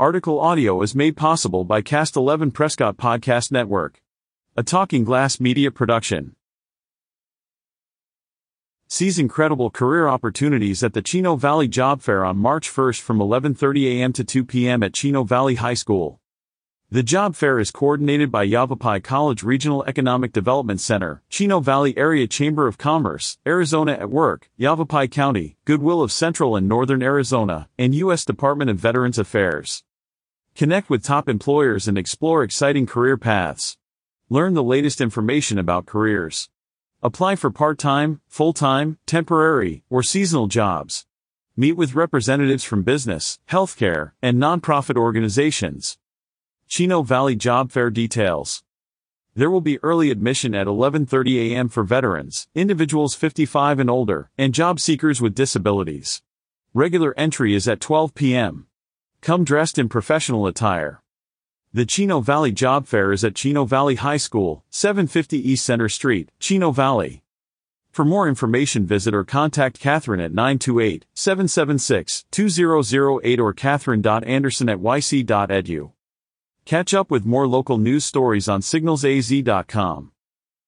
Article audio is made possible by Cast 11 Prescott Podcast Network, a Talking Glass media production. Seize incredible career opportunities at the Chino Valley Job Fair on March 1st from 11:30 a.m. to 2 p.m. at Chino Valley High School. The job fair is coordinated by Yavapai College Regional Economic Development Center, Chino Valley Area Chamber of Commerce, Arizona at Work, Yavapai County, Goodwill of Central and Northern Arizona, and U.S. Department of Veterans Affairs. Connect with top employers and explore exciting career paths. Learn the latest information about careers. Apply for part-time, full-time, temporary, or seasonal jobs. Meet with representatives from business, healthcare, and nonprofit organizations. Chino Valley Job Fair details. There will be early admission at 11:30 a.m. for veterans, individuals 55 and older, and job seekers with disabilities. Regular entry is at 12 p.m. Come dressed in professional attire. The Chino Valley Job Fair is at Chino Valley High School, 750 East Center Street, Chino Valley. For more information visit or contact Catherine at 928-776-2008 or catherine.anderson at yc.edu. Catch up with more local news stories on signalsaz.com.